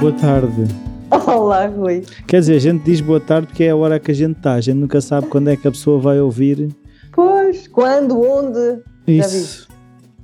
boa tarde. Olá, Rui. Quer dizer, a gente diz boa tarde porque é a hora que a gente está. A gente nunca sabe quando é que a pessoa vai ouvir. Pois, quando, onde? Isso.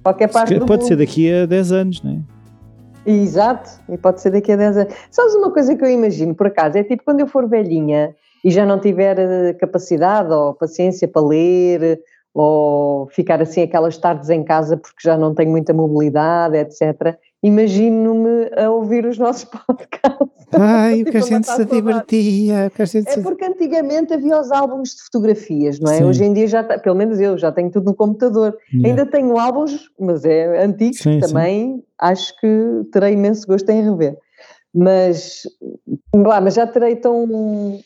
Qualquer parte do Pode mundo. ser daqui a 10 anos, não é? Exato, e pode ser daqui a 10 anos. Sabes uma coisa que eu imagino, por acaso? É tipo quando eu for velhinha e já não tiver eh, capacidade ou paciência para ler ou ficar assim aquelas tardes em casa porque já não tenho muita mobilidade, etc. Imagino-me a ouvir os nossos podcasts. Ai, o que a gente matar se divertia. que a gente É porque antigamente havia os álbuns de fotografias, não é? Sim. Hoje em dia já, tá- pelo menos eu, já tenho tudo no computador. Yeah. Ainda tenho álbuns, mas é antigos, Sim, que sim. também acho que terei imenso gosto em rever. Mas, lá, mas já terei tão,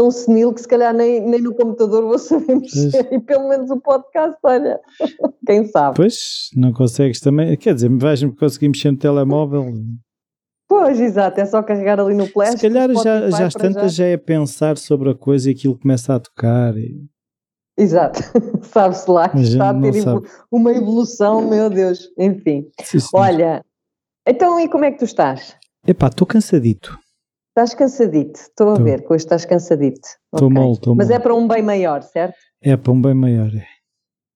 tão senil que se calhar nem, nem no computador vou saber mexer. E pelo menos o podcast, olha, quem sabe. Pois, não consegues também. Quer dizer, vais-me conseguir mexer no telemóvel. Pois, exato, é só carregar ali no flash. Se calhar já, já as tantas já é pensar sobre a coisa e aquilo começa a tocar. e- Exato, sabe-se lá que está a ter uma evolução, meu Deus, enfim. Sim. Olha, então e como é que tu estás? Epá, estou cansadito. Estás cansadito, estou a Tô. ver que hoje estás cansadito. Estou Ok. mal, estou Mas mal. é para um bem maior, certo? É para um bem maior. é.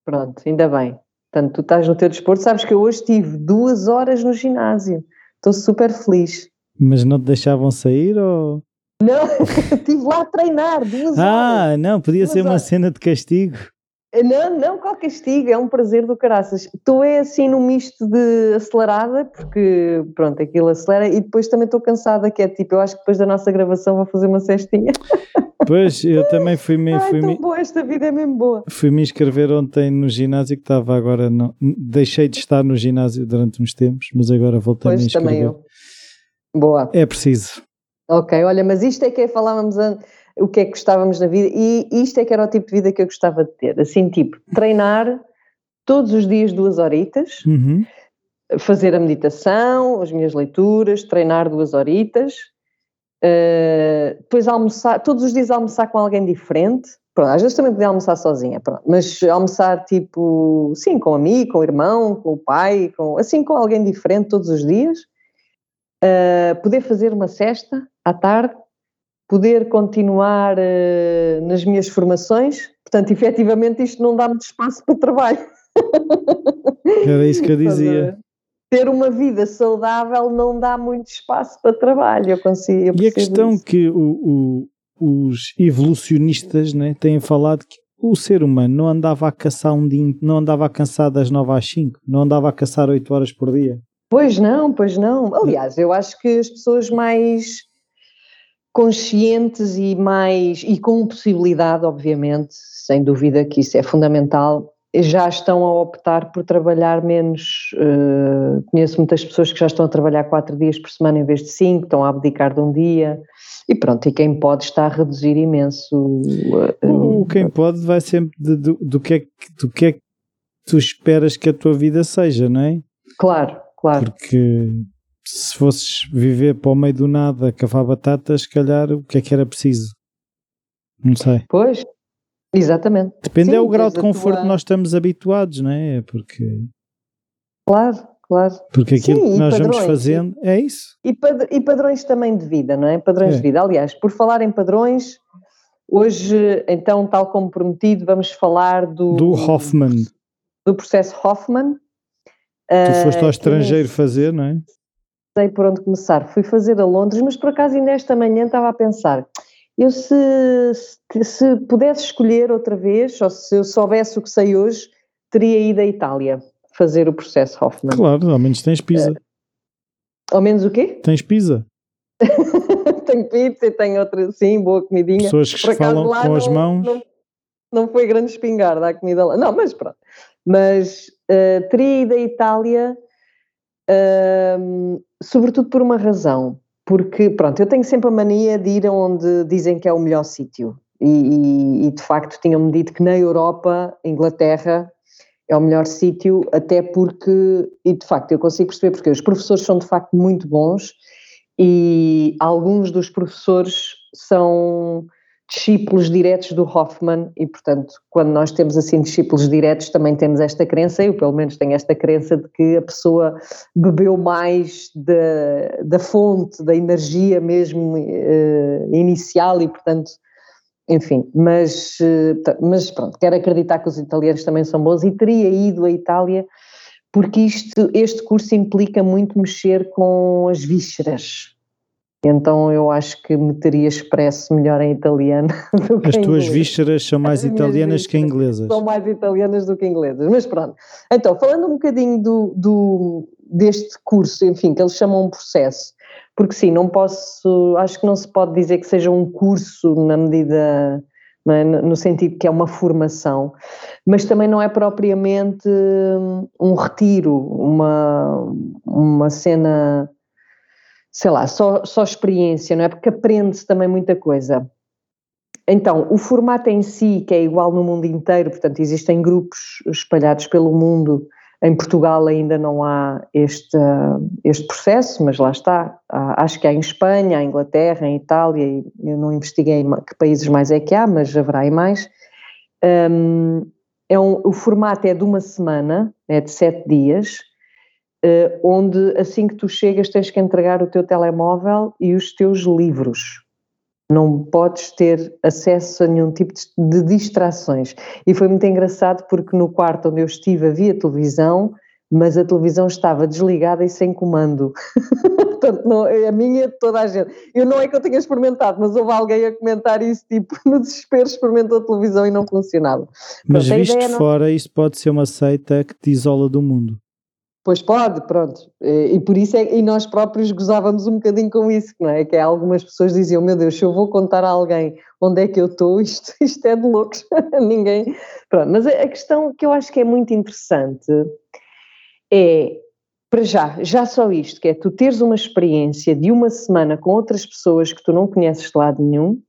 Pronto, ainda bem. Portanto, tu estás no teu desporto, sabes que eu hoje tive duas horas no ginásio. Estou super feliz. Mas não te deixavam sair ou. Não, estive lá a treinar duas horas. Ah, não, podia Duas ser uma horas. cena de castigo. Não, não, qual castigo, é um prazer do caraças. Estou é assim num misto de acelerada, porque pronto, aquilo acelera, e depois também estou cansada, que é tipo, eu acho que depois da nossa gravação vou fazer uma cestinha. Pois, eu também fui me, Ai, fui tão me, boa, esta vida é mesmo boa. fui me inscrever ontem no ginásio que estava agora. Não, deixei de estar no ginásio durante uns tempos, mas agora voltei a me Pois, inscrever. também eu. Boa. É preciso. Ok, olha, mas isto é que é, falávamos an- o que é que gostávamos na vida e isto é que era o tipo de vida que eu gostava de ter. Assim, tipo, treinar todos os dias duas horitas, Uhum. fazer a meditação, as minhas leituras, treinar duas horitas, eh, depois almoçar, todos os dias almoçar com alguém diferente. Pronto, às vezes também podia almoçar sozinha, pronto, mas almoçar tipo, sim, com um amigo, com o irmão, com o pai, com, assim com alguém diferente todos os dias. Eh, poder fazer uma cesta à tarde, poder continuar eh, nas minhas formações. Portanto, efetivamente, isto não dá muito espaço para trabalho. Era isso que eu dizia. Ter uma vida saudável não dá muito espaço para trabalho. Eu consigo. eu E a questão isso. que o- o- os evolucionistas né, têm falado que o ser humano não andava a caçar um dia, não andava a caçar das 9 às 5, não andava a caçar 8 horas por dia. Pois não, pois não. Aliás, eu acho que as pessoas mais conscientes e mais e com possibilidade, obviamente, sem dúvida que isso é fundamental, já estão a optar por trabalhar menos. eh, conheço muitas pessoas que já estão a trabalhar quatro dias por semana em vez de cinco, estão a abdicar de um dia. E pronto, e quem pode está a reduzir imenso. O, o quem pode vai sempre de- do, do, que é que, do que é que tu esperas que a tua vida seja, não é? Claro, claro. Porque se fosses viver para o meio do nada, cavar batatas, se calhar o que é que era preciso? Não sei. Pois, exatamente. Depende Sim, é o grau de conforto tua- que nós estamos habituados, não é? Porque, Claro, claro. porque aquilo Sim, que nós vamos padrões, fazendo é isso. E, e padrões também de vida, não é? Padrões É. de vida. Aliás, por falar em padrões, hoje, então, tal como prometido, vamos falar do, Do Hoffman. do processo Hoffman. Tu foste ao Ah, estrangeiro fazer, não é? Sei por onde começar. Fui fazer a Londres, mas por acaso ainda esta manhã estava a pensar, eu se, se, se pudesse escolher outra vez, ou se eu soubesse o que sei hoje, teria ido à Itália fazer o processo Hoffman. Claro, ao menos tens pizza. Ao menos o quê? Tens pizza. tenho pizza e tenho outra, sim, boa comidinha. Pessoas que acaso falam com as não- mãos. Não, não foi grande espingarda a comida lá. Não, mas pronto. Mas eh, teria ido à Itália, sobretudo por uma razão. Porque, pronto, eu tenho sempre a mania de ir onde dizem que é o melhor sítio. E, e- e, de facto tinham-me dito que na Europa, Inglaterra, é o melhor sítio, até porque, e de facto eu consigo perceber porque os professores são de facto muito bons e alguns dos professores são discípulos diretos do Hoffman e, portanto, quando nós temos assim discípulos diretos, também temos esta crença, eu pelo menos tenho esta crença de que a pessoa bebeu mais da, da fonte, da energia mesmo uh, inicial e, portanto, enfim, mas, uh, mas pronto, quero acreditar que os italianos também são bons e teria ido à Itália porque isto, este curso implica muito mexer com as vísceras, então eu acho que me teria expresso melhor em italiano do que As tuas vísceras são mais italianas que inglesas. São mais italianas do que inglesas, mas pronto. Então, falando um bocadinho do, do, deste curso, enfim, que eles chamam um processo, porque sim, não posso, acho que não se pode dizer que seja um curso na medida, é? no sentido que é uma formação, mas também não é propriamente um retiro, uma, uma cena sei lá, só, só experiência, não é? Porque aprende-se também muita coisa. Então, o formato em si, que é igual no mundo inteiro, portanto, existem grupos espalhados pelo mundo. Em Portugal ainda não há este, este processo, mas lá está. acho que há em Espanha, em Inglaterra, em Itália, eu não investiguei que países mais é que há, mas haverá em mais. Um, é um, o formato é de uma semana, é de sete dias, onde assim que tu chegas tens que entregar o teu telemóvel e os teus livros. Não podes ter acesso a nenhum tipo de distrações. E foi muito engraçado porque no quarto onde eu estive havia televisão, mas a televisão estava desligada e sem comando. Portanto, não, a minha, toda a gente. Eu não é que eu tenha experimentado, mas houve alguém a comentar isso, tipo, no desespero experimentou a televisão e não funcionava. Mas Pronto, visto de não... fora, isso pode ser uma seita que te isola do mundo. Pois pode, pronto. E por isso é, e nós próprios gozávamos um bocadinho com isso, não é? Que algumas pessoas diziam, meu Deus, se eu vou contar a alguém onde é que eu estou, isto, isto é de loucos, ninguém. Pronto, mas a questão que eu acho que é muito interessante é, para já, já só isto, que é tu teres uma experiência de uma semana com outras pessoas que tu não conheces de lado nenhum,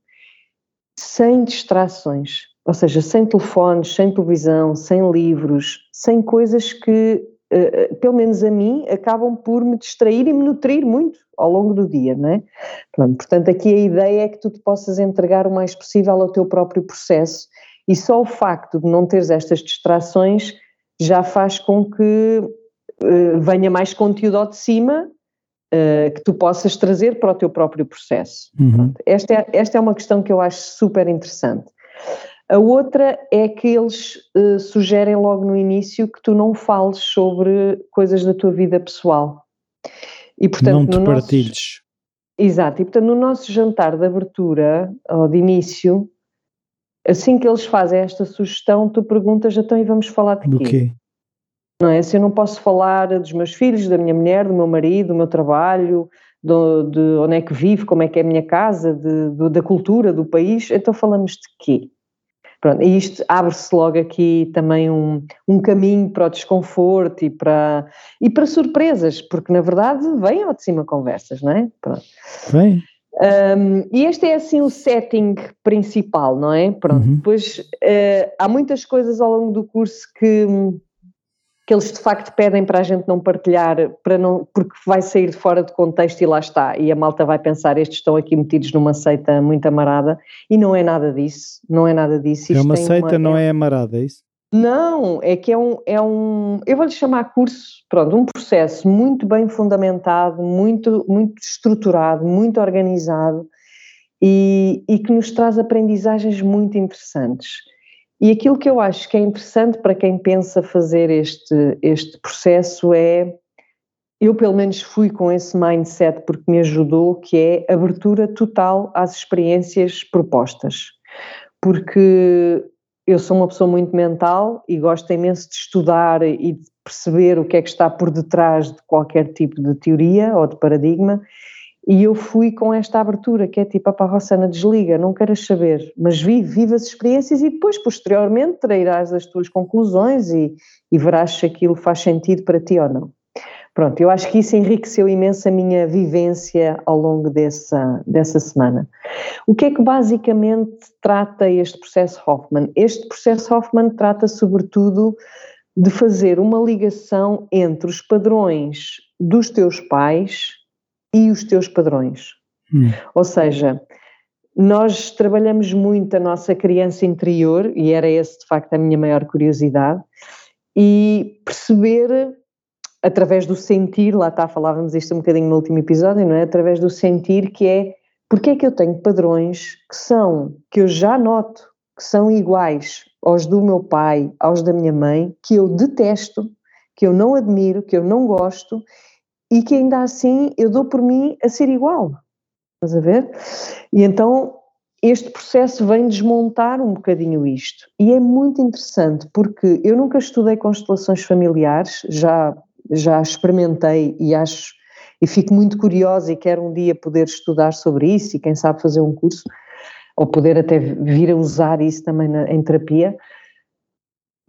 sem distrações, ou seja, sem telefones, sem televisão, sem livros, sem coisas que Uh, pelo menos a mim, acabam por me distrair e me nutrir muito ao longo do dia, não é? Pronto, portanto, aqui a ideia é que tu te possas entregar o mais possível ao teu próprio processo e só o facto de não teres estas distrações já faz com que uh, venha mais conteúdo ao de cima uh, que tu possas trazer para o teu próprio processo. Uhum. Esta, é, esta é uma questão que eu acho super interessante. A outra é que eles uh, sugerem logo no início que tu não fales sobre coisas da tua vida pessoal. E, portanto, não te partilhes. Nosso... Exato, e portanto no nosso jantar de abertura, ou de início, assim que eles fazem esta sugestão, tu perguntas, então e vamos falar de do quê? Não é? Se eu não posso falar dos meus filhos, da minha mulher, do meu marido, do meu trabalho, do, de onde é que vivo, como é que é a minha casa, de, de, da cultura, do país, então falamos de quê? Pronto, e isto abre-se logo aqui também um, um caminho para o desconforto e para, e para surpresas, porque na verdade vêm ao de cima conversas, não é? Pronto. Vem. Um, e este é assim o setting principal, não é? Pronto, uhum. depois uh, há muitas coisas ao longo do curso que que eles de facto pedem para a gente não partilhar, para não, porque vai sair de fora de contexto e lá está, e a malta vai pensar, estes estão aqui metidos numa seita muito amarada, e não é nada disso, não é nada disso. é uma seita, uma, não é, é amarada, é isso? Não, é que é um, é um eu vou-lhe chamar curso, pronto, um processo muito bem fundamentado, muito, muito estruturado, muito organizado, e, e que nos traz aprendizagens muito interessantes. E aquilo que eu acho que é interessante para quem pensa fazer este, este processo é, eu pelo menos fui com esse mindset porque me ajudou, que é abertura total às experiências propostas. Porque eu sou uma pessoa muito mental e gosto imenso de estudar e de perceber o que é que está por detrás de qualquer tipo de teoria ou de paradigma e eu fui com esta abertura, que é tipo, a Rossana, desliga, não queres saber, mas vive, vive as experiências e depois, posteriormente, trairás as tuas conclusões e, e verás se aquilo faz sentido para ti ou não. Pronto, eu acho que isso enriqueceu imenso a minha vivência ao longo dessa, dessa semana. O que é que basicamente trata este processo Hoffman? Este processo Hoffman trata sobretudo de fazer uma ligação entre os padrões dos teus pais e os teus padrões. Hum. Ou seja, nós trabalhamos muito a nossa criança interior, e era esse de facto a minha maior curiosidade, e perceber através do sentir, lá está, falávamos isto um bocadinho no último episódio, não é? Através do sentir que é porque é que eu tenho padrões que são, que eu já noto, que são iguais aos do meu pai, aos da minha mãe, que eu detesto, que eu não admiro, que eu não gosto e que ainda assim eu dou por mim a ser igual. Estás a ver? E então este processo vem desmontar um bocadinho isto. E é muito interessante porque eu nunca estudei constelações familiares, já, já experimentei e acho e fico muito curiosa e quero um dia poder estudar sobre isso e quem sabe fazer um curso ou poder até vir a usar isso também na, em terapia.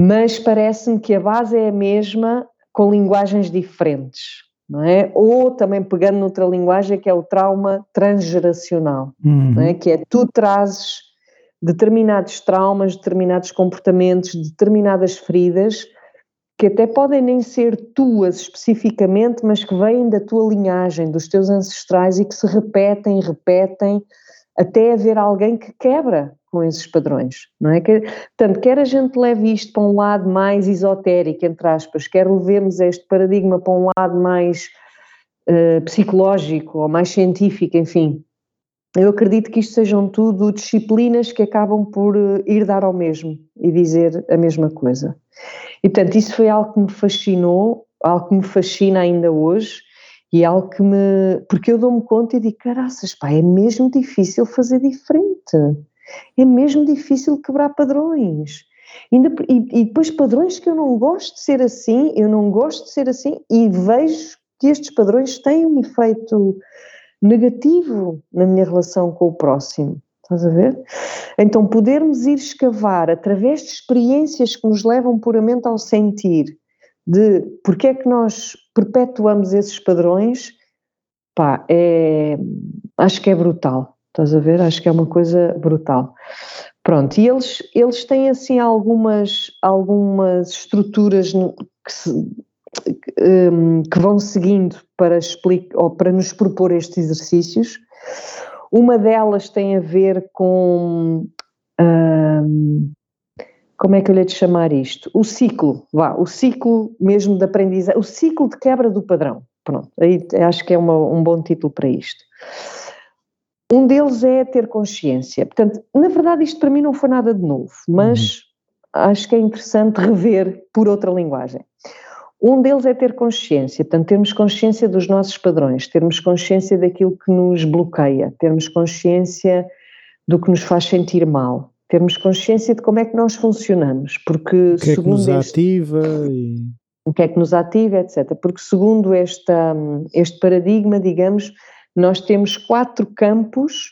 Mas parece-me que a base é a mesma com linguagens diferentes não é? Ou também pegando noutra linguagem que é o trauma transgeracional, uhum. não é? Que é tu trazes determinados traumas, determinados comportamentos, determinadas feridas que até podem nem ser tuas especificamente, mas que vêm da tua linhagem, dos teus ancestrais e que se repetem, repetem, até haver alguém que quebra com esses padrões, não é? Que, portanto, quer a gente leve isto para um lado mais esotérico, entre aspas, quer levemos este paradigma para um lado mais uh, psicológico ou mais científico, enfim, eu acredito que isto sejam tudo disciplinas que acabam por uh, ir dar ao mesmo e dizer a mesma coisa. E, portanto, isso foi algo que me fascinou, algo que me fascina ainda hoje, e é algo que me. Porque eu dou-me conta e digo: caraças, pá, é mesmo difícil fazer diferente. É mesmo difícil quebrar padrões. e, e, depois padrões que eu não gosto de ser assim, eu não gosto de ser assim e vejo que estes padrões têm um efeito negativo na minha relação com o próximo. Estás a ver? Então, podermos ir escavar através de experiências que nos levam puramente ao sentir de porque é que nós perpetuamos esses padrões, pá, é, acho que é brutal. Estás a ver? Acho que é uma coisa brutal. Pronto, e eles, eles têm assim algumas, algumas estruturas que, se, um, que vão seguindo para, explicar, ou para nos propor estes exercícios. Uma delas tem a ver com. Um, como é que eu lhe de chamar isto? O ciclo, vá, o ciclo mesmo de aprendizagem, o ciclo de quebra do padrão. Pronto, aí acho que é uma, um bom título para isto. Um deles é ter consciência. Portanto, na verdade, isto para mim não foi nada de novo, mas uhum. acho que é interessante rever por outra linguagem. Um deles é ter consciência, portanto, termos consciência dos nossos padrões, termos consciência daquilo que nos bloqueia, termos consciência do que nos faz sentir mal, termos consciência de como é que nós funcionamos, porque o que é que nos este, ativa e... o que é que nos ativa, etc. Porque segundo esta, este paradigma, digamos, nós temos quatro campos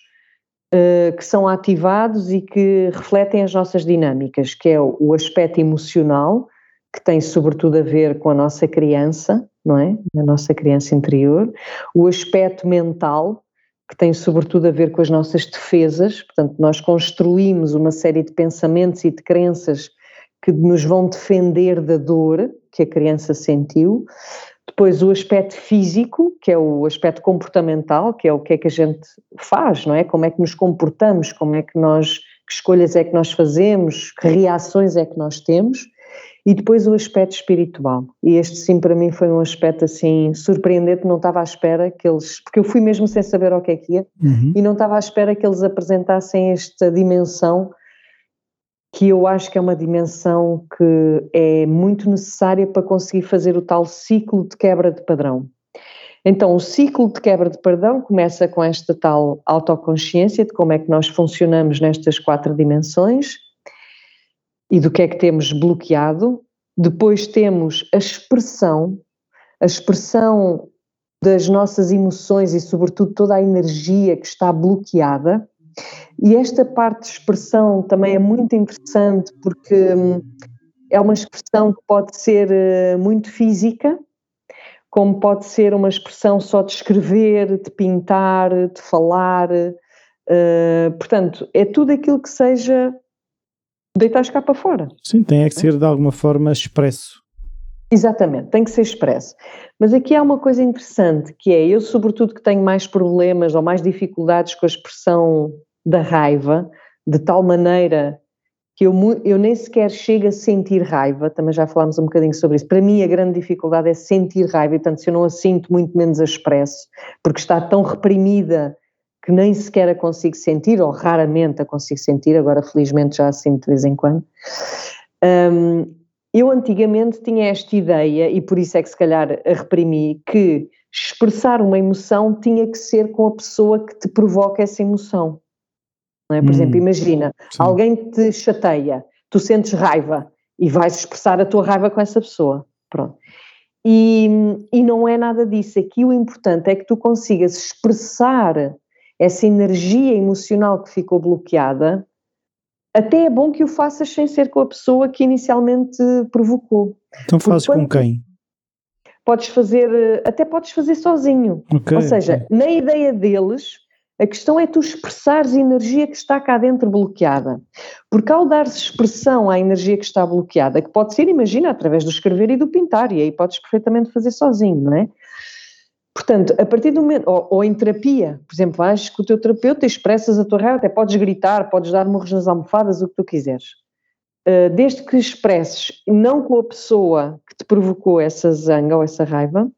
uh, que são ativados e que refletem as nossas dinâmicas, que é o, o aspecto emocional, que tem sobretudo a ver com a nossa criança, não é? A nossa criança interior, o aspecto mental, que tem sobretudo a ver com as nossas defesas, portanto, nós construímos uma série de pensamentos e de crenças que nos vão defender da dor que a criança sentiu. Depois o aspecto físico, que é o aspecto comportamental, que é o que é que a gente faz, não é? Como é que nos comportamos, como é que nós, que escolhas é que nós fazemos, que reações é que nós temos. E depois o aspecto espiritual. E este sim para mim foi um aspecto assim surpreendente, não estava à espera que eles, porque eu fui mesmo sem saber o que é que ia, uhum. e não estava à espera que eles apresentassem esta dimensão que eu acho que é uma dimensão que é muito necessária para conseguir fazer o tal ciclo de quebra de padrão. Então, o ciclo de quebra de padrão começa com esta tal autoconsciência de como é que nós funcionamos nestas quatro dimensões e do que é que temos bloqueado. Depois temos a expressão, a expressão das nossas emoções e, sobretudo, toda a energia que está bloqueada. E esta parte de expressão também é muito interessante porque hum, é uma expressão que pode ser eh, muito física, como pode ser uma expressão só de escrever, de pintar, de falar. Uh, portanto, é tudo aquilo que seja deitar as para fora. Sim, tem é que ser de alguma forma expresso. Exatamente, tem que ser expresso. Mas aqui há uma coisa interessante que é, eu sobretudo que tenho mais problemas ou mais dificuldades com a expressão da raiva, de tal maneira que eu, eu nem sequer chego a sentir raiva, também já falámos um bocadinho sobre isso. Para mim, a grande dificuldade é sentir raiva, e portanto, se eu não a sinto, muito menos a expresso, porque está tão reprimida que nem sequer a consigo sentir, ou raramente a consigo sentir, agora felizmente já a sinto de vez em quando. Um, eu antigamente tinha esta ideia, e por isso é que se calhar a reprimi, que expressar uma emoção tinha que ser com a pessoa que te provoca essa emoção. É? Por hum, exemplo, imagina, sim. alguém te chateia, tu sentes raiva e vais expressar a tua raiva com essa pessoa. Pronto. E, e não é nada disso. Aqui o importante é que tu consigas expressar essa energia emocional que ficou bloqueada. Até é bom que o faças sem ser com a pessoa que inicialmente provocou. Então fazes com quem? Podes fazer, até podes fazer sozinho. Okay, Ou seja, okay. na ideia deles, a questão é tu expressares a energia que está cá dentro bloqueada. Porque ao dar expressão à energia que está bloqueada, que pode ser, imagina, através do escrever e do pintar, e aí podes perfeitamente fazer sozinho, não é? Portanto, a partir do momento, ou, ou em terapia, por exemplo, vais com o teu terapeuta e expressas a tua raiva, até podes gritar, podes dar morros nas almofadas, o que tu quiseres. Uh, desde que expresses, não com a pessoa que te provocou essa zanga ou essa raiva,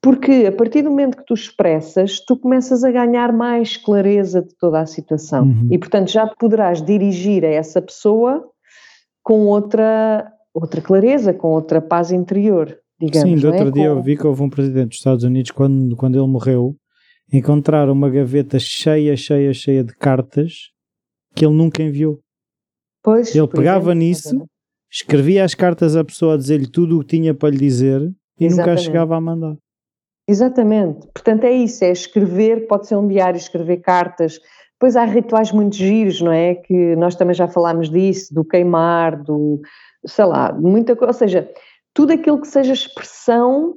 porque a partir do momento que tu expressas, tu começas a ganhar mais clareza de toda a situação. Uhum. E, portanto, já te poderás dirigir a essa pessoa com outra, outra clareza, com outra paz interior, digamos. Sim, do outro é? dia eu vi que houve um presidente dos Estados Unidos, quando, quando ele morreu, encontrar uma gaveta cheia, cheia, cheia de cartas que ele nunca enviou. Pois, ele pegava exemplo, nisso, escrevia as cartas à pessoa a dizer-lhe tudo o que tinha para lhe dizer e Exatamente. nunca chegava a mandar. Exatamente. Portanto, é isso, é escrever, pode ser um diário, escrever cartas. Depois há rituais muito giros, não é? Que nós também já falámos disso, do queimar, do, sei lá, muita coisa. Ou seja, tudo aquilo que seja expressão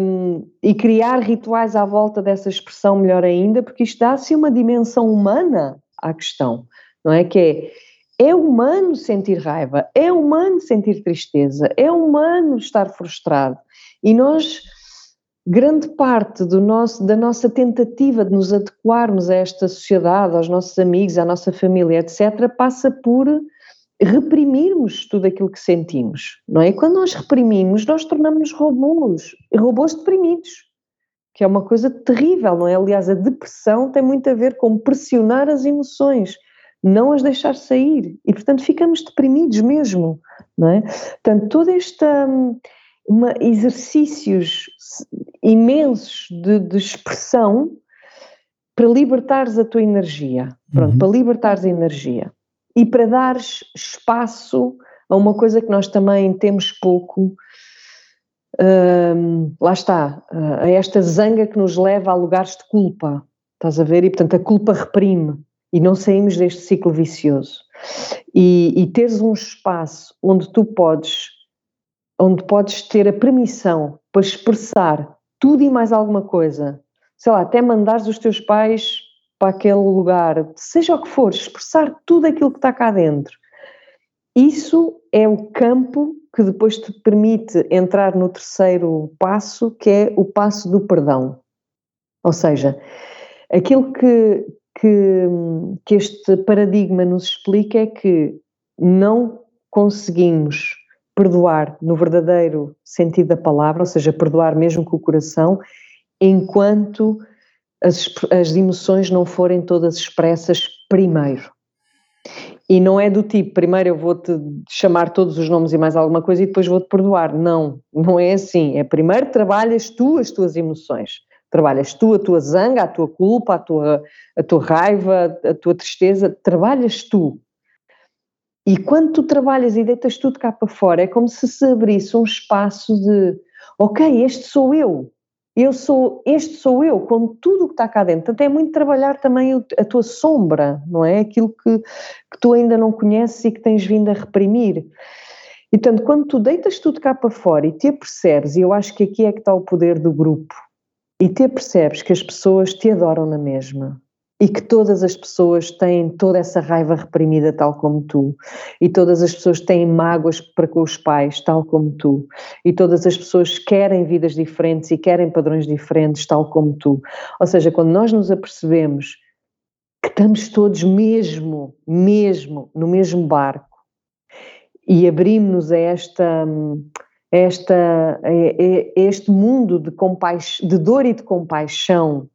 um, e criar rituais à volta dessa expressão, melhor ainda, porque isto dá-se uma dimensão humana à questão, não é? Que é, é humano sentir raiva, é humano sentir tristeza, é humano estar frustrado. E nós grande parte do nosso, da nossa tentativa de nos adequarmos a esta sociedade, aos nossos amigos, à nossa família, etc., passa por reprimirmos tudo aquilo que sentimos, não é? Quando nós reprimimos, nós tornamos-nos robôs, robôs deprimidos, que é uma coisa terrível, não é? Aliás, a depressão tem muito a ver com pressionar as emoções, não as deixar sair, e portanto ficamos deprimidos mesmo, não é? Portanto, toda esta hum, uma, exercícios imensos de, de, expressão para libertares a tua energia, pronto, uhum. para libertares a energia e para dares espaço a uma coisa que nós também temos pouco, um, lá está, a esta zanga que nos leva a lugares de culpa, estás a ver? E portanto a culpa reprime e não saímos deste ciclo vicioso. E, e teres um espaço onde tu podes onde podes ter a permissão para expressar tudo e mais alguma coisa, sei lá, até mandares os teus pais para aquele lugar, seja o que for, expressar tudo aquilo que está cá dentro. Isso é o campo que depois te permite entrar no terceiro passo, que é o passo do perdão. Ou seja, aquilo que, que, que este paradigma nos explica é que não conseguimos perdoar no verdadeiro sentido da palavra, ou seja, perdoar mesmo com o coração, enquanto as, as emoções não forem todas expressas primeiro. E não é do tipo, primeiro eu vou-te chamar todos os nomes e mais alguma coisa e depois vou-te perdoar. Não, não é assim. É primeiro trabalhas tu as tuas emoções. Trabalhas tu a tua zanga, a tua culpa, a tua, a tua raiva, a tua tristeza. Trabalhas tu. E quando tu trabalhas e deitas tudo cá para fora, é como se se abrisse um espaço de, ok, este sou eu, eu sou, este sou eu, com tudo o que está cá dentro. Portanto, é muito trabalhar também a tua sombra, não é? Aquilo que, que tu ainda não conheces e que tens vindo a reprimir. E, portanto, quando tu deitas tudo cá para fora e te apercebes, e eu acho que aqui é que está o poder do grupo, e te apercebes que as pessoas te adoram na mesma, e que todas as pessoas têm toda essa raiva reprimida, tal como tu, e todas as pessoas têm mágoas para com os pais, tal como tu, e todas as pessoas querem vidas diferentes e querem padrões diferentes, tal como tu. Ou seja, quando nós nos apercebemos que estamos todos mesmo, mesmo no mesmo barco e abrimos-nos a esta, esta, a este mundo de, compaix, de dor e de compaixão,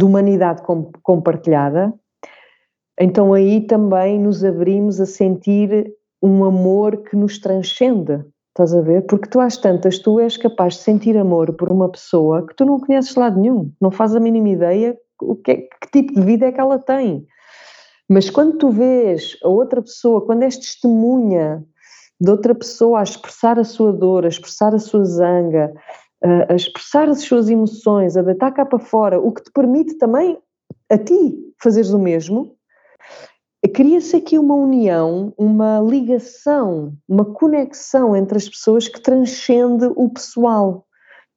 de humanidade compartilhada, então aí também nos abrimos a sentir um amor que nos transcende, estás a ver? Porque tu às tantas, tu és capaz de sentir amor por uma pessoa que tu não conheces de lado nenhum, não fazes a mínima ideia o que, é, que tipo de vida é que ela tem. Mas quando tu vês a outra pessoa, quando és testemunha de outra pessoa a expressar a sua dor, a expressar a sua zanga, a expressar as suas emoções, a deitar cá para fora, o que te permite também a ti fazeres o mesmo, cria-se aqui uma união, uma ligação, uma conexão entre as pessoas que transcende o pessoal.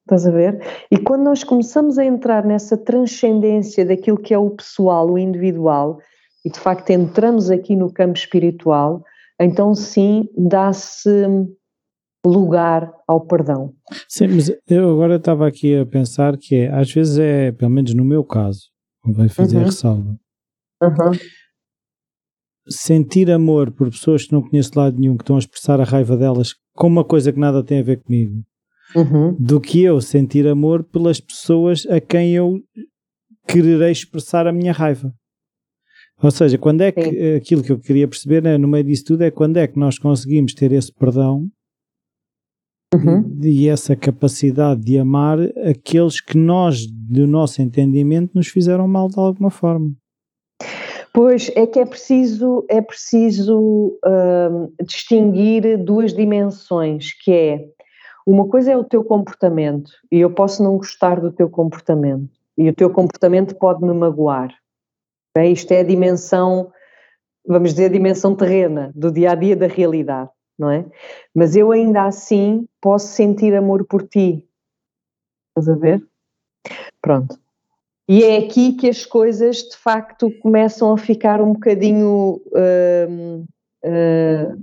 Estás a ver? E quando nós começamos a entrar nessa transcendência daquilo que é o pessoal, o individual, e de facto entramos aqui no campo espiritual, então sim dá-se lugar ao perdão. Sim, mas eu agora estava aqui a pensar que é, às vezes é, pelo menos no meu caso, vai fazer uhum. ressalva. Uhum. Sentir amor por pessoas que não conheço de lado nenhum, que estão a expressar a raiva delas com uma coisa que nada tem a ver comigo, uhum. do que eu sentir amor pelas pessoas a quem eu quererei expressar a minha raiva. Ou seja, quando é que Sim. aquilo que eu queria perceber né, no meio disso tudo é quando é que nós conseguimos ter esse perdão uhum. e essa capacidade de amar aqueles que nós, do nosso entendimento, nos fizeram mal de alguma forma. Pois é que é preciso, é preciso uh, distinguir duas dimensões, que é uma coisa é o teu comportamento, e eu posso não gostar do teu comportamento, e o teu comportamento pode me magoar. Bem, isto é a dimensão, vamos dizer, a dimensão terrena, do dia a dia da realidade, não é? Mas eu ainda assim posso sentir amor por ti. Estás a ver? Pronto. E é aqui que as coisas de facto começam a ficar um bocadinho uh, uh,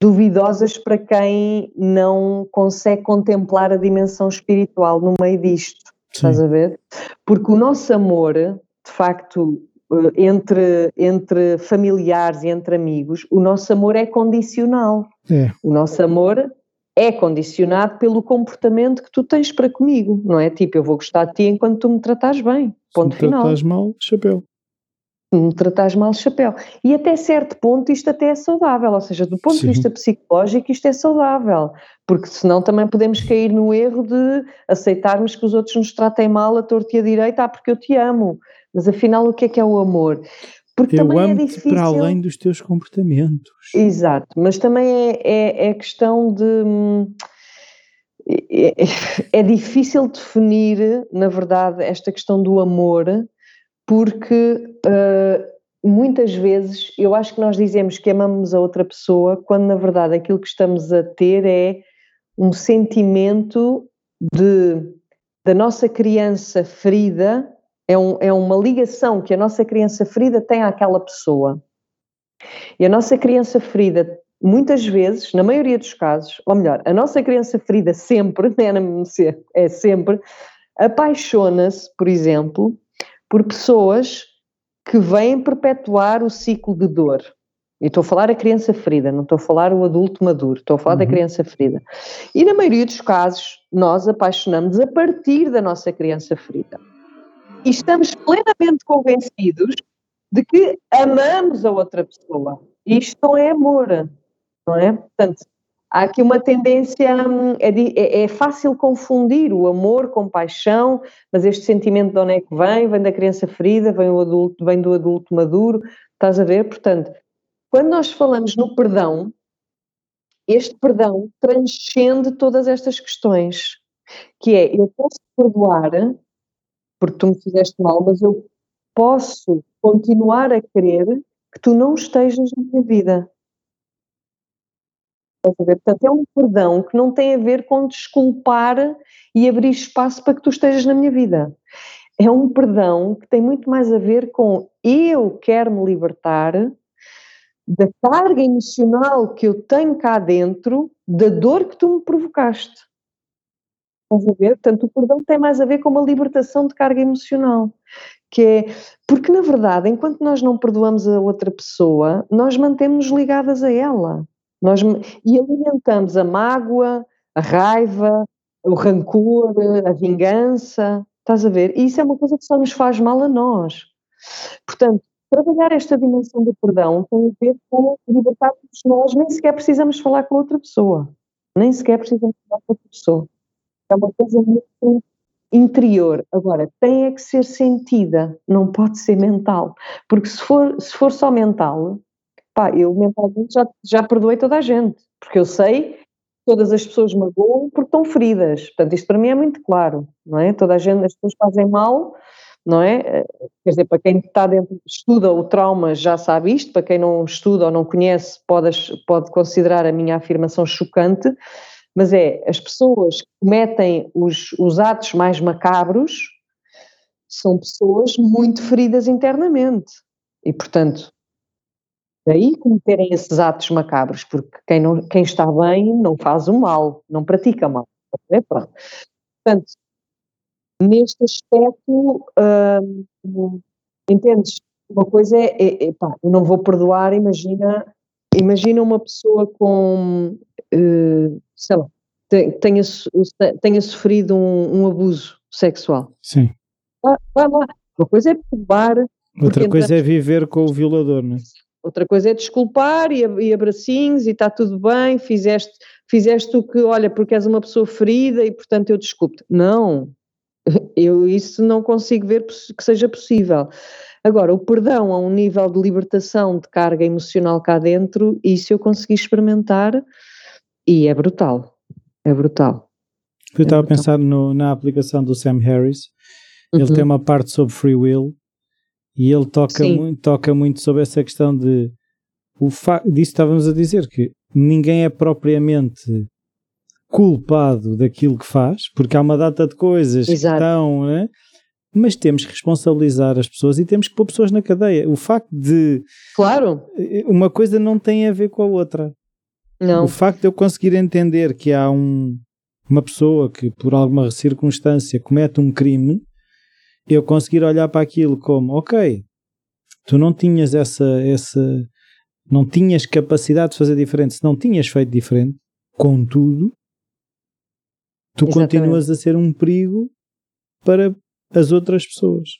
duvidosas para quem não consegue contemplar a dimensão espiritual no meio disto. Sim. Estás a ver? Porque o nosso amor, de facto, entre, entre familiares e entre amigos, o nosso amor é condicional. É. O nosso amor é condicionado pelo comportamento que tu tens para comigo, não é? Tipo, eu vou gostar de ti enquanto tu me tratas bem. Ponto Se me final. tratas mal, chapéu. Se me tratas mal, chapéu. E até certo ponto isto até é saudável, ou seja, do ponto Sim. de vista psicológico isto é saudável, porque senão também podemos cair no erro de aceitarmos que os outros nos tratem mal a torta e a direita, ah, porque eu te amo. Mas afinal, o que é que é o amor? Porque eu também é difícil. para além dos teus comportamentos. Exato, mas também é, é, é questão de. É, é, difícil definir, na verdade, esta questão do amor, porque uh, muitas vezes eu acho que nós dizemos que amamos a outra pessoa, quando na verdade aquilo que estamos a ter é um sentimento de, da nossa criança ferida é, um, é uma ligação que a nossa criança ferida tem àquela pessoa. E a nossa criança ferida, muitas vezes, na maioria dos casos, ou melhor, a nossa criança ferida sempre, né, é sempre, apaixona-se, por exemplo, por pessoas que vêm perpetuar o ciclo de dor. E estou a falar a criança ferida, não estou a falar o adulto maduro, estou a falar uhum. da criança ferida. E na maioria dos casos, nós apaixonamos a partir da nossa criança ferida e estamos plenamente convencidos de que amamos a outra pessoa. Isto é amor, não é? Portanto, há aqui uma tendência, hum, é, é, é, fácil confundir o amor com paixão, mas este sentimento de onde é que vem? Vem da criança ferida, vem, o adulto, vem do adulto maduro, estás a ver? Portanto, quando nós falamos no perdão, este perdão transcende todas estas questões, que é, eu posso perdoar porque tu me fizeste mal, mas eu posso continuar a querer que tu não estejas na minha vida. Portanto, é um perdão que não tem a ver com desculpar e abrir espaço para que tu estejas na minha vida. É um perdão que tem muito mais a ver com eu quero me libertar da carga emocional que eu tenho cá dentro, da dor que tu me provocaste. Estás a ver? Portanto, o perdão tem mais a ver com uma libertação de carga emocional. Que é, porque na verdade, enquanto nós não perdoamos a outra pessoa, nós mantemos ligadas a ela. Nós, e alimentamos a mágoa, a raiva, o rancor, a vingança. Estás a ver? E isso é uma coisa que só nos faz mal a nós. Portanto, trabalhar esta dimensão do perdão tem a ver com libertar-nos nós, nem sequer precisamos falar com outra pessoa. Nem sequer precisamos falar com outra pessoa. É uma coisa muito interior. Agora, tem é que ser sentida, não pode ser mental. Porque se for, se for só mental, pá, eu mentalmente já, já perdoei toda a gente. Porque eu sei que todas as pessoas magoam porque estão feridas. Portanto, isto para mim é muito claro, não é? Toda a gente, as pessoas fazem mal não é? Quer dizer, para quem está dentro, estuda o trauma já sabe isto, para quem não estuda ou não conhece pode, pode considerar a minha afirmação chocante, mas é, as pessoas que cometem os, os atos mais macabros são pessoas muito feridas internamente e, portanto, daí cometerem esses atos macabros, porque quem, não, quem está bem não faz o mal, não pratica mal. É? Portanto, neste aspecto, hum, entendes? Uma coisa é, é, é pá, eu não vou perdoar, imagina, imagina uma pessoa com, uh, sei lá, tenha, tenha sofrido um, um abuso sexual. Sim. Vai, vai lá. Uma coisa é perdoar. Outra coisa é viver com o violador, não é? Outra coisa é desculpar e, e abracinhos e está tudo bem, fizeste, fizeste o que, olha, porque és uma pessoa ferida e portanto eu desculpo-te. Não, eu isso não consigo ver que seja possível. Agora, o perdão a um nível de libertação de carga emocional cá dentro, isso eu consegui experimentar e é brutal. É brutal. Eu estava é a pensar no, na aplicação do Sam Harris, ele uhum. tem uma parte sobre free will e ele toca muito, toca muito sobre essa questão de o disso estávamos a dizer que ninguém é propriamente culpado daquilo que faz, porque há uma data de coisas Exato. que estão, né? Mas temos que responsabilizar as pessoas e temos que pôr pessoas na cadeia. O facto de. Claro! Uma coisa não tem a ver com a outra. Não. O facto de eu conseguir entender que há um, uma pessoa que, por alguma circunstância, comete um crime, eu conseguir olhar para aquilo como, ok, tu não tinhas essa, essa não tinhas capacidade de fazer diferente, se não tinhas feito diferente, contudo, tu Exatamente. continuas a ser um perigo para as outras pessoas.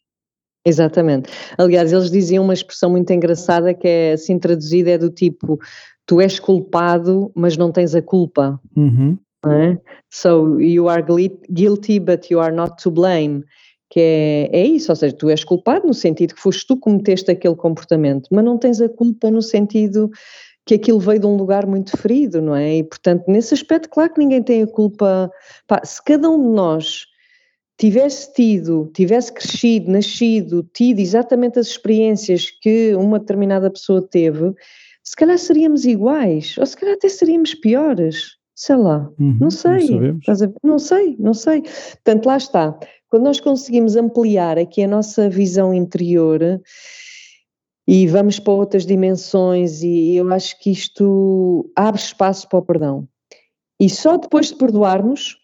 Exatamente. Aliás, eles diziam uma expressão muito engraçada que é assim traduzida é do tipo tu és culpado, mas não tens a culpa. Uhum. É? So you are guilty, but you are not to blame. Que é, é isso, ou seja, tu és culpado no sentido que foste tu que cometeste aquele comportamento, mas não tens a culpa no sentido que aquilo veio de um lugar muito ferido, não é? E portanto, nesse aspecto, claro que ninguém tem a culpa. Pá, se cada um de nós tivesse tido, tivesse crescido, nascido, tido exatamente as experiências que uma determinada pessoa teve, se calhar seríamos iguais, ou se calhar até seríamos piores. Sei lá, uhum, não sei. Não, não sei, não sei. Portanto, lá está. Quando nós conseguimos ampliar aqui a nossa visão interior, e vamos para outras dimensões, e eu acho que isto abre espaço para o perdão. E só depois de perdoarmos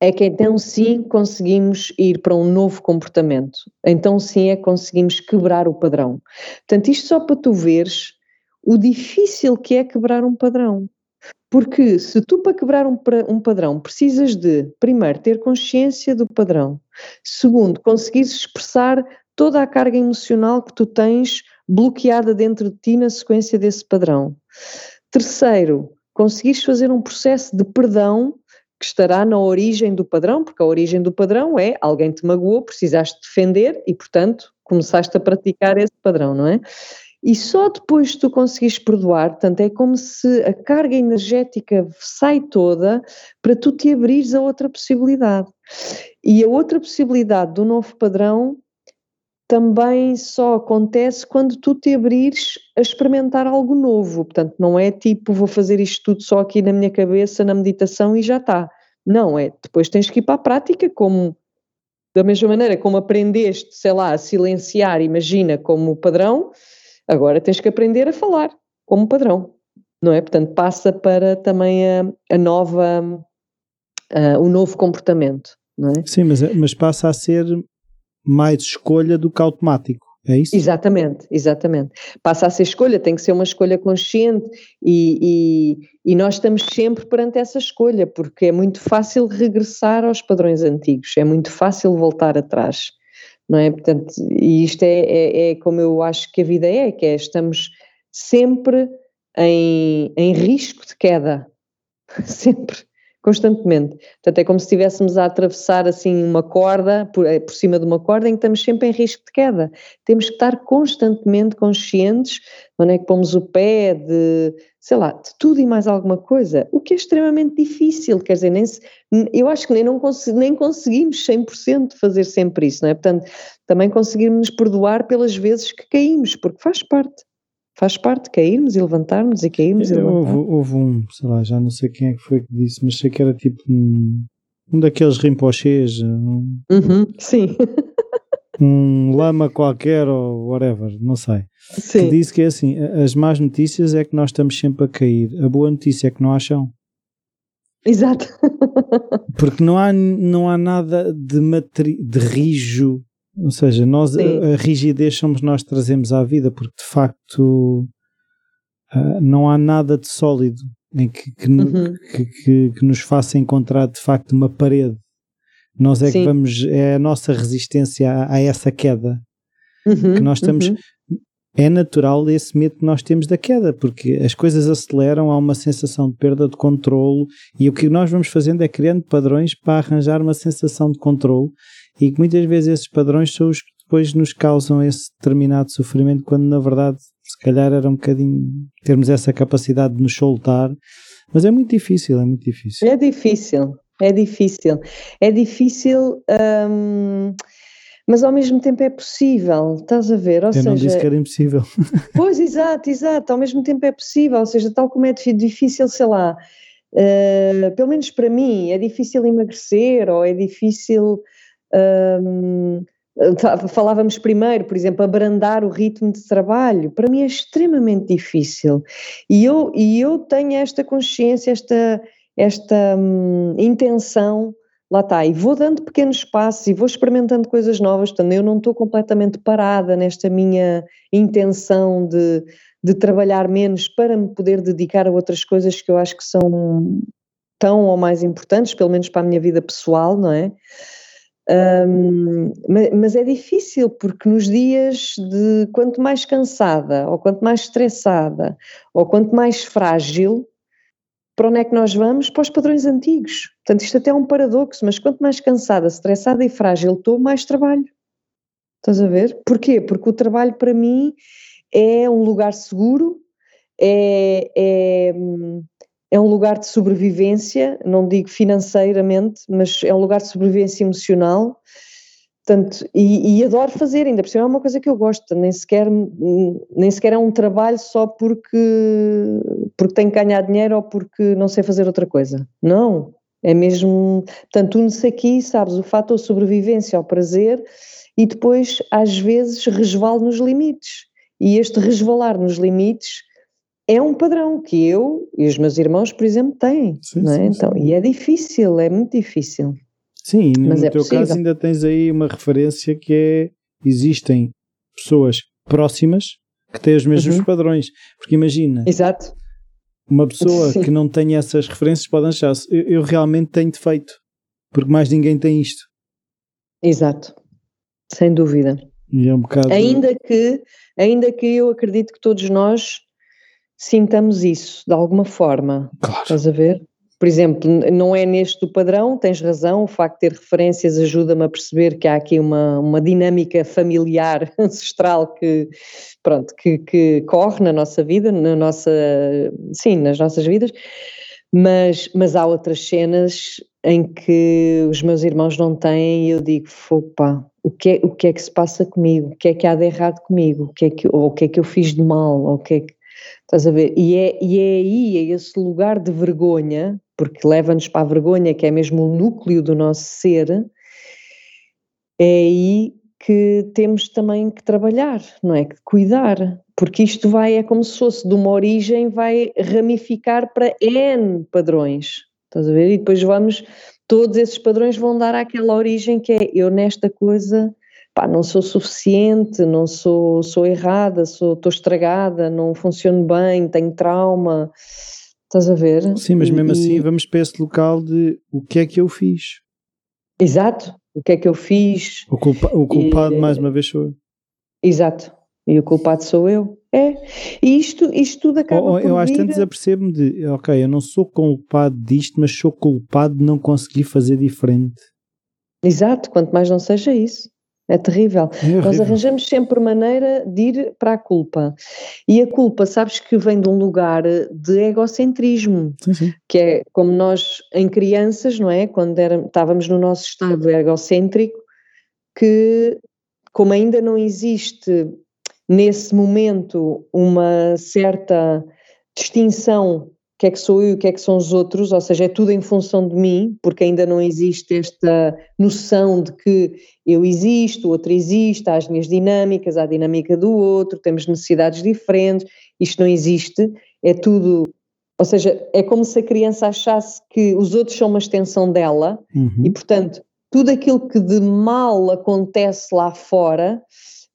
é que então sim conseguimos ir para um novo comportamento. Então sim é que conseguimos quebrar o padrão. Portanto, isto só para tu veres o difícil que é quebrar um padrão. Porque se tu para quebrar um, um padrão precisas de, primeiro, ter consciência do padrão, segundo, conseguires expressar toda a carga emocional que tu tens bloqueada dentro de ti na sequência desse padrão. Terceiro, conseguires fazer um processo de perdão que estará na origem do padrão, porque a origem do padrão é alguém te magoou, precisaste defender e, portanto, começaste a praticar esse padrão, não é? E só depois de tu conseguires perdoar, portanto, é como se a carga energética sai toda para tu te abrires a outra possibilidade. E a outra possibilidade do novo padrão também só acontece quando tu te abrires a experimentar algo novo. Portanto, não é tipo, vou fazer isto tudo só aqui na minha cabeça, na meditação e já está. Não, é depois tens que ir para a prática, como da mesma maneira como aprendeste, sei lá, a silenciar, imagina, como padrão, agora tens que aprender a falar como padrão, não é? Portanto, passa para também a, a nova uh, o novo comportamento, não é? Sim, mas, mas passa a ser mais escolha do que automático. É isso? Exatamente, exatamente. Passa a ser escolha, tem que ser uma escolha consciente e, e, e, nós estamos sempre perante essa escolha, porque é muito fácil regressar aos padrões antigos, é muito fácil voltar atrás, não é? Portanto, e isto é, é, é como eu acho que a vida é, que é estamos sempre em, em risco de queda, sempre constantemente. Portanto, é como se estivéssemos a atravessar assim uma corda, por, eh, por, cima de uma corda, em que estamos sempre em risco de queda. Temos que estar constantemente conscientes de onde é que pomos o pé, de, sei lá, de tudo e mais alguma coisa, o que é extremamente difícil, quer dizer, nem se, eu acho que nem, não nem conseguimos 100% fazer sempre isso, não é? Portanto, também conseguirmos perdoar pelas vezes que caímos, porque faz parte faz parte cairmos e levantarmos e cairmos e levantarmos. Houve, houve, um, sei lá, já não sei quem é que foi que disse, mas sei que era tipo um, um daqueles rimpochês. Um, uhum, sim. um lama qualquer ou whatever, não sei. Sim. Que disse que é assim: as más notícias é que nós estamos sempre a cair, a boa notícia é que não há chão. Exato. Porque não há, não há nada de, materi de rijo ou seja, nós, a, a, rigidez somos nós que trazemos à vida, porque de facto uh, não há nada de sólido em que, que, uhum. que, que, nos faça encontrar de facto uma parede. Nós é Sim. que vamos, é a nossa resistência a, a essa queda uhum. que nós estamos. Uhum. É natural esse medo que nós temos da queda, porque as coisas aceleram, há uma sensação de perda de controlo e o que nós vamos fazendo é criando padrões para arranjar uma sensação de controlo e que muitas vezes esses padrões são os que depois nos causam esse determinado sofrimento, quando na verdade se calhar era um bocadinho termos essa capacidade de nos soltar, mas é muito difícil, é muito difícil. É difícil, é difícil, é difícil, hum, mas ao mesmo tempo é possível, estás a ver? Ou Eu seja, não disse que era impossível. Pois, exato, exato, ao mesmo tempo é possível, ou seja, tal como é difícil, sei lá, uh, pelo menos para mim, é difícil emagrecer ou é difícil um, falávamos primeiro, por exemplo, abrandar o ritmo de trabalho, para mim é extremamente difícil. E eu, e eu tenho esta consciência, esta, esta hum, intenção, lá está, e vou dando pequenos passos e vou experimentando coisas novas, portanto, eu não estou completamente parada nesta minha intenção de, de trabalhar menos para me poder dedicar a outras coisas que eu acho que são tão ou mais importantes, pelo menos para a minha vida pessoal, não é? Um, mas é difícil porque nos dias de quanto mais cansada, ou quanto mais estressada, ou quanto mais frágil, para onde é que nós vamos? Para os padrões antigos. Portanto, isto até é um paradoxo, mas quanto mais cansada, estressada e frágil estou, mais trabalho. Estás a ver? Porquê? Porque o trabalho para mim é um lugar seguro, é, é é um lugar de sobrevivência, não digo financeiramente, mas é um lugar de sobrevivência emocional. Portanto, e, e, adoro fazer, ainda por cima é uma coisa que eu gosto, nem sequer, nem sequer é um trabalho só porque, porque tenho que ganhar dinheiro ou porque não sei fazer outra coisa. Não, é mesmo, portanto, une-se aqui, sabes, o fator sobrevivência ao prazer e depois, às vezes, resvalo nos limites. E este resvalar nos limites é um padrão que eu e os meus irmãos, por exemplo, têm. Sim, não é? Sim, então, sim. E é difícil, é muito difícil. Sim, no Mas no é teu possível. caso ainda tens aí uma referência que é existem pessoas próximas que têm os mesmos uhum. padrões. Porque imagina. Exato. Uma pessoa que não tem essas referências pode achar eu, eu realmente tenho defeito, porque mais ninguém tem isto. Exato. Sem dúvida. E é um bocado... ainda, que, ainda que eu acredito que todos nós sintamos isso de alguma forma. Claro. Estás a ver? Por exemplo, não é neste o padrão, tens razão, o facto de ter referências ajuda-me a perceber que há aqui uma, uma dinâmica familiar, ancestral que, pronto, que, que corre na nossa vida, na nossa, sim, nas nossas vidas, mas, mas há outras cenas em que os meus irmãos não têm e eu digo, opa, o que, é, o que é que se passa comigo? O que é que há de errado comigo? O que é que, ou o que é que eu fiz de mal? Ou o que é que Estás a ver? E é, e é aí, é esse lugar de vergonha, porque leva-nos para a vergonha, que é mesmo o núcleo do nosso ser, é aí que temos também que trabalhar, não é? Que cuidar, porque isto vai, é como se fosse de uma origem, vai ramificar para N padrões, estás a ver? E depois vamos, todos esses padrões vão dar àquela origem que é eu nesta coisa pá, não sou suficiente, não sou, sou errada, sou, estou estragada, não funciono bem, tenho trauma. Estás a ver? Sim, mas mesmo e, assim vamos para esse local de o que é que eu fiz. Exato, o que é que eu fiz. O, culpa, o culpado, e, mais uma vez, sou eu. Exato, e o culpado sou eu. É, e isto, isto tudo acaba oh, oh, Eu acho que tanto desapercebo-me de, ok, eu não sou culpado disto, mas sou culpado de não conseguir fazer diferente. Exato, quanto mais não seja isso. É terrível. É Nós arranjamos sempre maneira de ir para a culpa. E a culpa, sabes que vem de um lugar de egocentrismo, sim, sim. que é como nós em crianças, não é? Quando era, estávamos no nosso estado egocêntrico, que como ainda não existe nesse momento uma certa distinção o que é que sou eu e o que é que são os outros, ou seja, é tudo em função de mim, porque ainda não existe esta noção de que eu existo, o outro existe, há as minhas dinâmicas, há a dinâmica do outro, temos necessidades diferentes, isto não existe, é tudo, ou seja, é como se a criança achasse que os outros são uma extensão dela uhum. e, portanto, tudo aquilo que de mal acontece lá fora,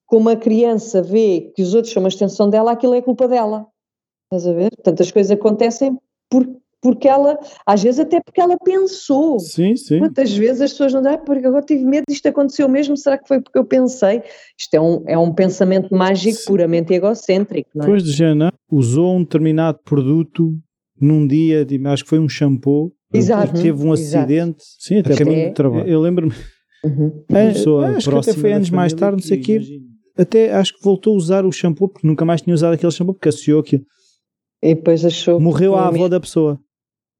como a criança vê que os outros são uma extensão dela, aquilo é culpa dela. Estás a ver? Portanto, as coisas acontecem por, porque ela, às vezes até porque ela pensou. Sim, sim. Quantas vezes as pessoas não dizem, ah, porque agora tive medo, isto aconteceu mesmo, será que foi porque eu pensei? Isto é um, é um pensamento mágico sim. puramente egocêntrico, não é? Depois de Jana, usou um determinado produto num dia, acho que foi um shampoo, Exato. teve um acidente, Exato. sim, até, até do trabalho. Eu lembro-me, uhum. a pessoa acho que até foi anos mais tarde, não sei o quê, até acho que voltou a usar o shampoo, porque nunca mais tinha usado aquele shampoo, porque associou aquilo. E depois achou. Morreu a avó da pessoa.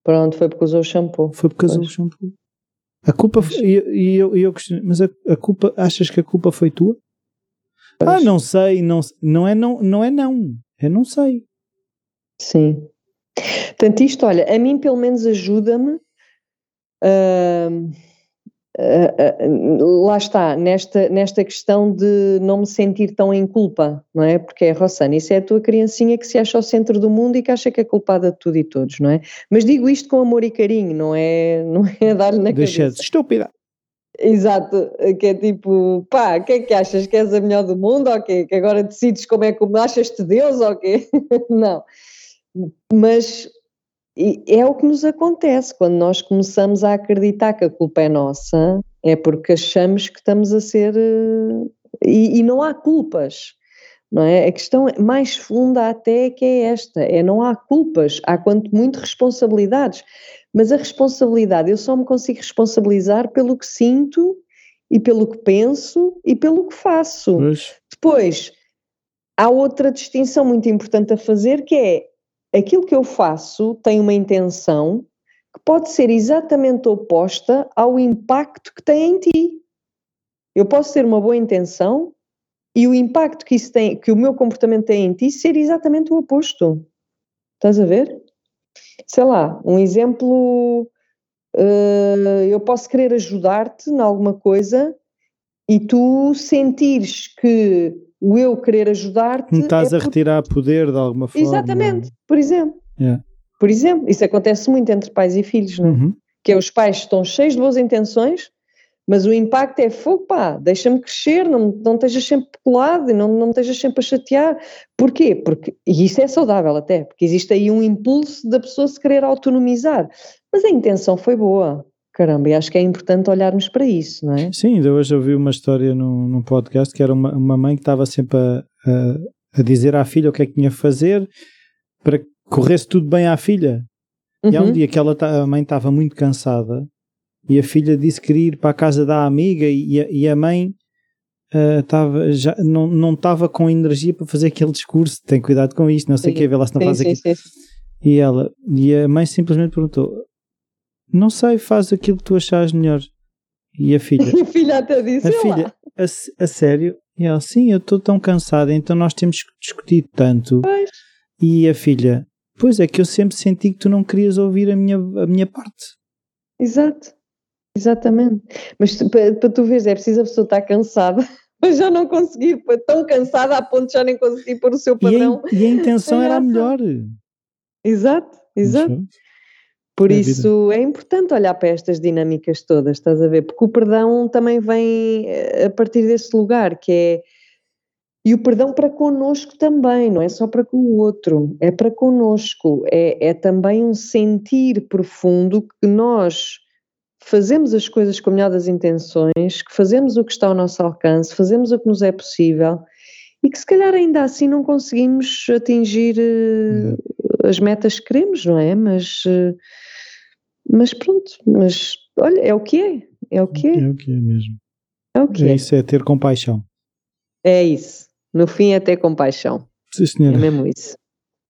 Pronto, foi porque usou o shampoo. Foi porque usou o shampoo. A culpa foi, e, eu, eu, mas a, a, culpa, achas que a culpa foi tua? Pois. Ah, não sei, não, não é não, não é não, é não sei. Sim. Portanto, isto, olha, a mim pelo menos ajuda-me. Uh, Uh, uh, lá está, nesta, nesta questão de não me sentir tão em culpa, não é? Porque é Rossana, isso é a tua criancinha que se acha ao centro do mundo e que acha que é culpada de tudo e todos, não é? Mas digo isto com amor e carinho, não é, não é dar-lhe na Deixa cabeça. estúpida. Exato, que é tipo, pá, o que é que achas? Que és a melhor do mundo ou quê? Que agora decides como é que achas-te Deus ou quê? não. Mas e é o que nos acontece quando nós começamos a acreditar que a culpa é nossa, é porque achamos que estamos a ser. Eh, e, e não há culpas, não é? A questão mais funda até que é esta: é não há culpas, há quanto muito responsabilidades. Mas a responsabilidade, eu só me consigo responsabilizar pelo que sinto e pelo que penso e pelo que faço. Pois. Depois, há outra distinção muito importante a fazer que é aquilo que eu faço tem uma intenção que pode ser exatamente oposta ao impacto que tem em ti. Eu posso ter uma boa intenção e o impacto que isso tem, que o meu comportamento tem em ti ser exatamente o oposto. Estás a ver? Sei lá, um exemplo, uh, eu posso querer ajudar-te em alguma coisa e tu sentires que o eu querer ajudar-te. Me estás é a retirar poder de alguma forma. Exatamente, por exemplo. Yeah. Por exemplo, isso acontece muito entre pais e filhos, não é? Uhum. Que é os pais estão cheios de boas intenções, mas o impacto é fogo, pá, deixa-me crescer, não, não estejas sempre colado e não, não estejas sempre a chatear. Porquê? Porque, e isso é saudável até, porque existe aí um impulso da pessoa se querer autonomizar. Mas a intenção foi boa. Caramba, e acho que é importante olharmos para isso, não é? Sim, ainda hoje ouvi uma história num, num podcast que era uma, uma mãe que estava sempre a, a, a, dizer à filha o que é que tinha a fazer para que corresse tudo bem à filha. Uhum. E há um uhum. dia que ela, a mãe estava muito cansada e a filha disse que queria ir para a casa da amiga e a, e a mãe uh, já não estava com energia para fazer aquele discurso. Tem cuidado com isto, não sei o que, vê lá se não sim, faz sim, aqui. Sim, e ela, e a mãe simplesmente perguntou: não sei, faz aquilo que tu achas melhor. E a filha? a filha até disse, a filha, a, a, sério? E ela, sim, eu estou tão cansada, então nós temos discutido tanto. Pois. E a filha, pois é que eu sempre senti que tu não querias ouvir a minha, a minha parte. Exato, exatamente. Mas para, para tu veres, é preciso a pessoa estar cansada mas já não consegui, foi tão cansada a ponto de já nem conseguir pôr o seu padrão. E a, e a intenção era a melhor. Exato, exato. Por é isso é importante olhar para estas dinâmicas todas, estás a ver? Porque o perdão também vem eh, a partir desse lugar, que é. E o perdão para connosco também, não é só para com o outro, é para connosco. É, é também um sentir profundo que nós fazemos as coisas com a melhor das intenções, que fazemos o que está ao nosso alcance, fazemos o que nos é possível e que se calhar ainda assim não conseguimos atingir uh, as metas que queremos, não é? Mas, uh, mas pronto, mas olha, é o que é, é o que é. É o que é mesmo. É o que é. é. Isso é ter compaixão. É isso. No fim é ter compaixão. Sim, senhora. É mesmo isso.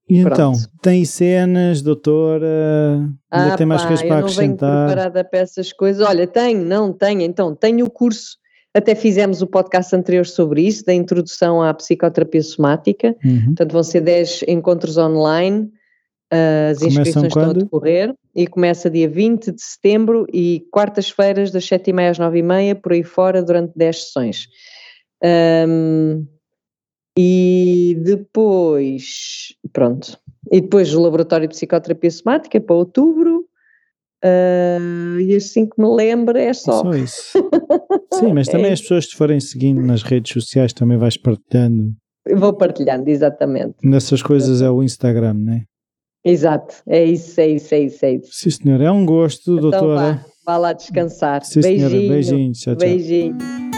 E Pronto. então, tem cenas, doutora? Ainda ah, tem mais coisas para acrescentar? Eu não venho preparada para essas coisas. Olha, tenho, não tenho. Então, tenho o curso até fizemos o podcast anterior sobre isso, da introdução à psicoterapia somática. Uhum. Portanto, vão ser 10 encontros online. As inscrições estão a decorrer e começa dia 20 de setembro e quartas-feiras das 7h30 às 9h30, por aí fora, durante 10 sessões. Um, e depois, pronto, e depois o laboratório de psicoterapia somática para outubro, Uh, e assim que me lembro é só. Só isso. Sim, mas também é. as pessoas que forem seguindo nas redes sociais também vais partilhando. Eu vou partilhando, exatamente. Nessas coisas é o Instagram, não é? Exato, é isso, é isso, é isso, é isso. Sim, senhor, é um gosto, então doutora. Vá, vá lá descansar. Sim, beijinho, senhora, beijinho, tchau, tchau. Beijinho.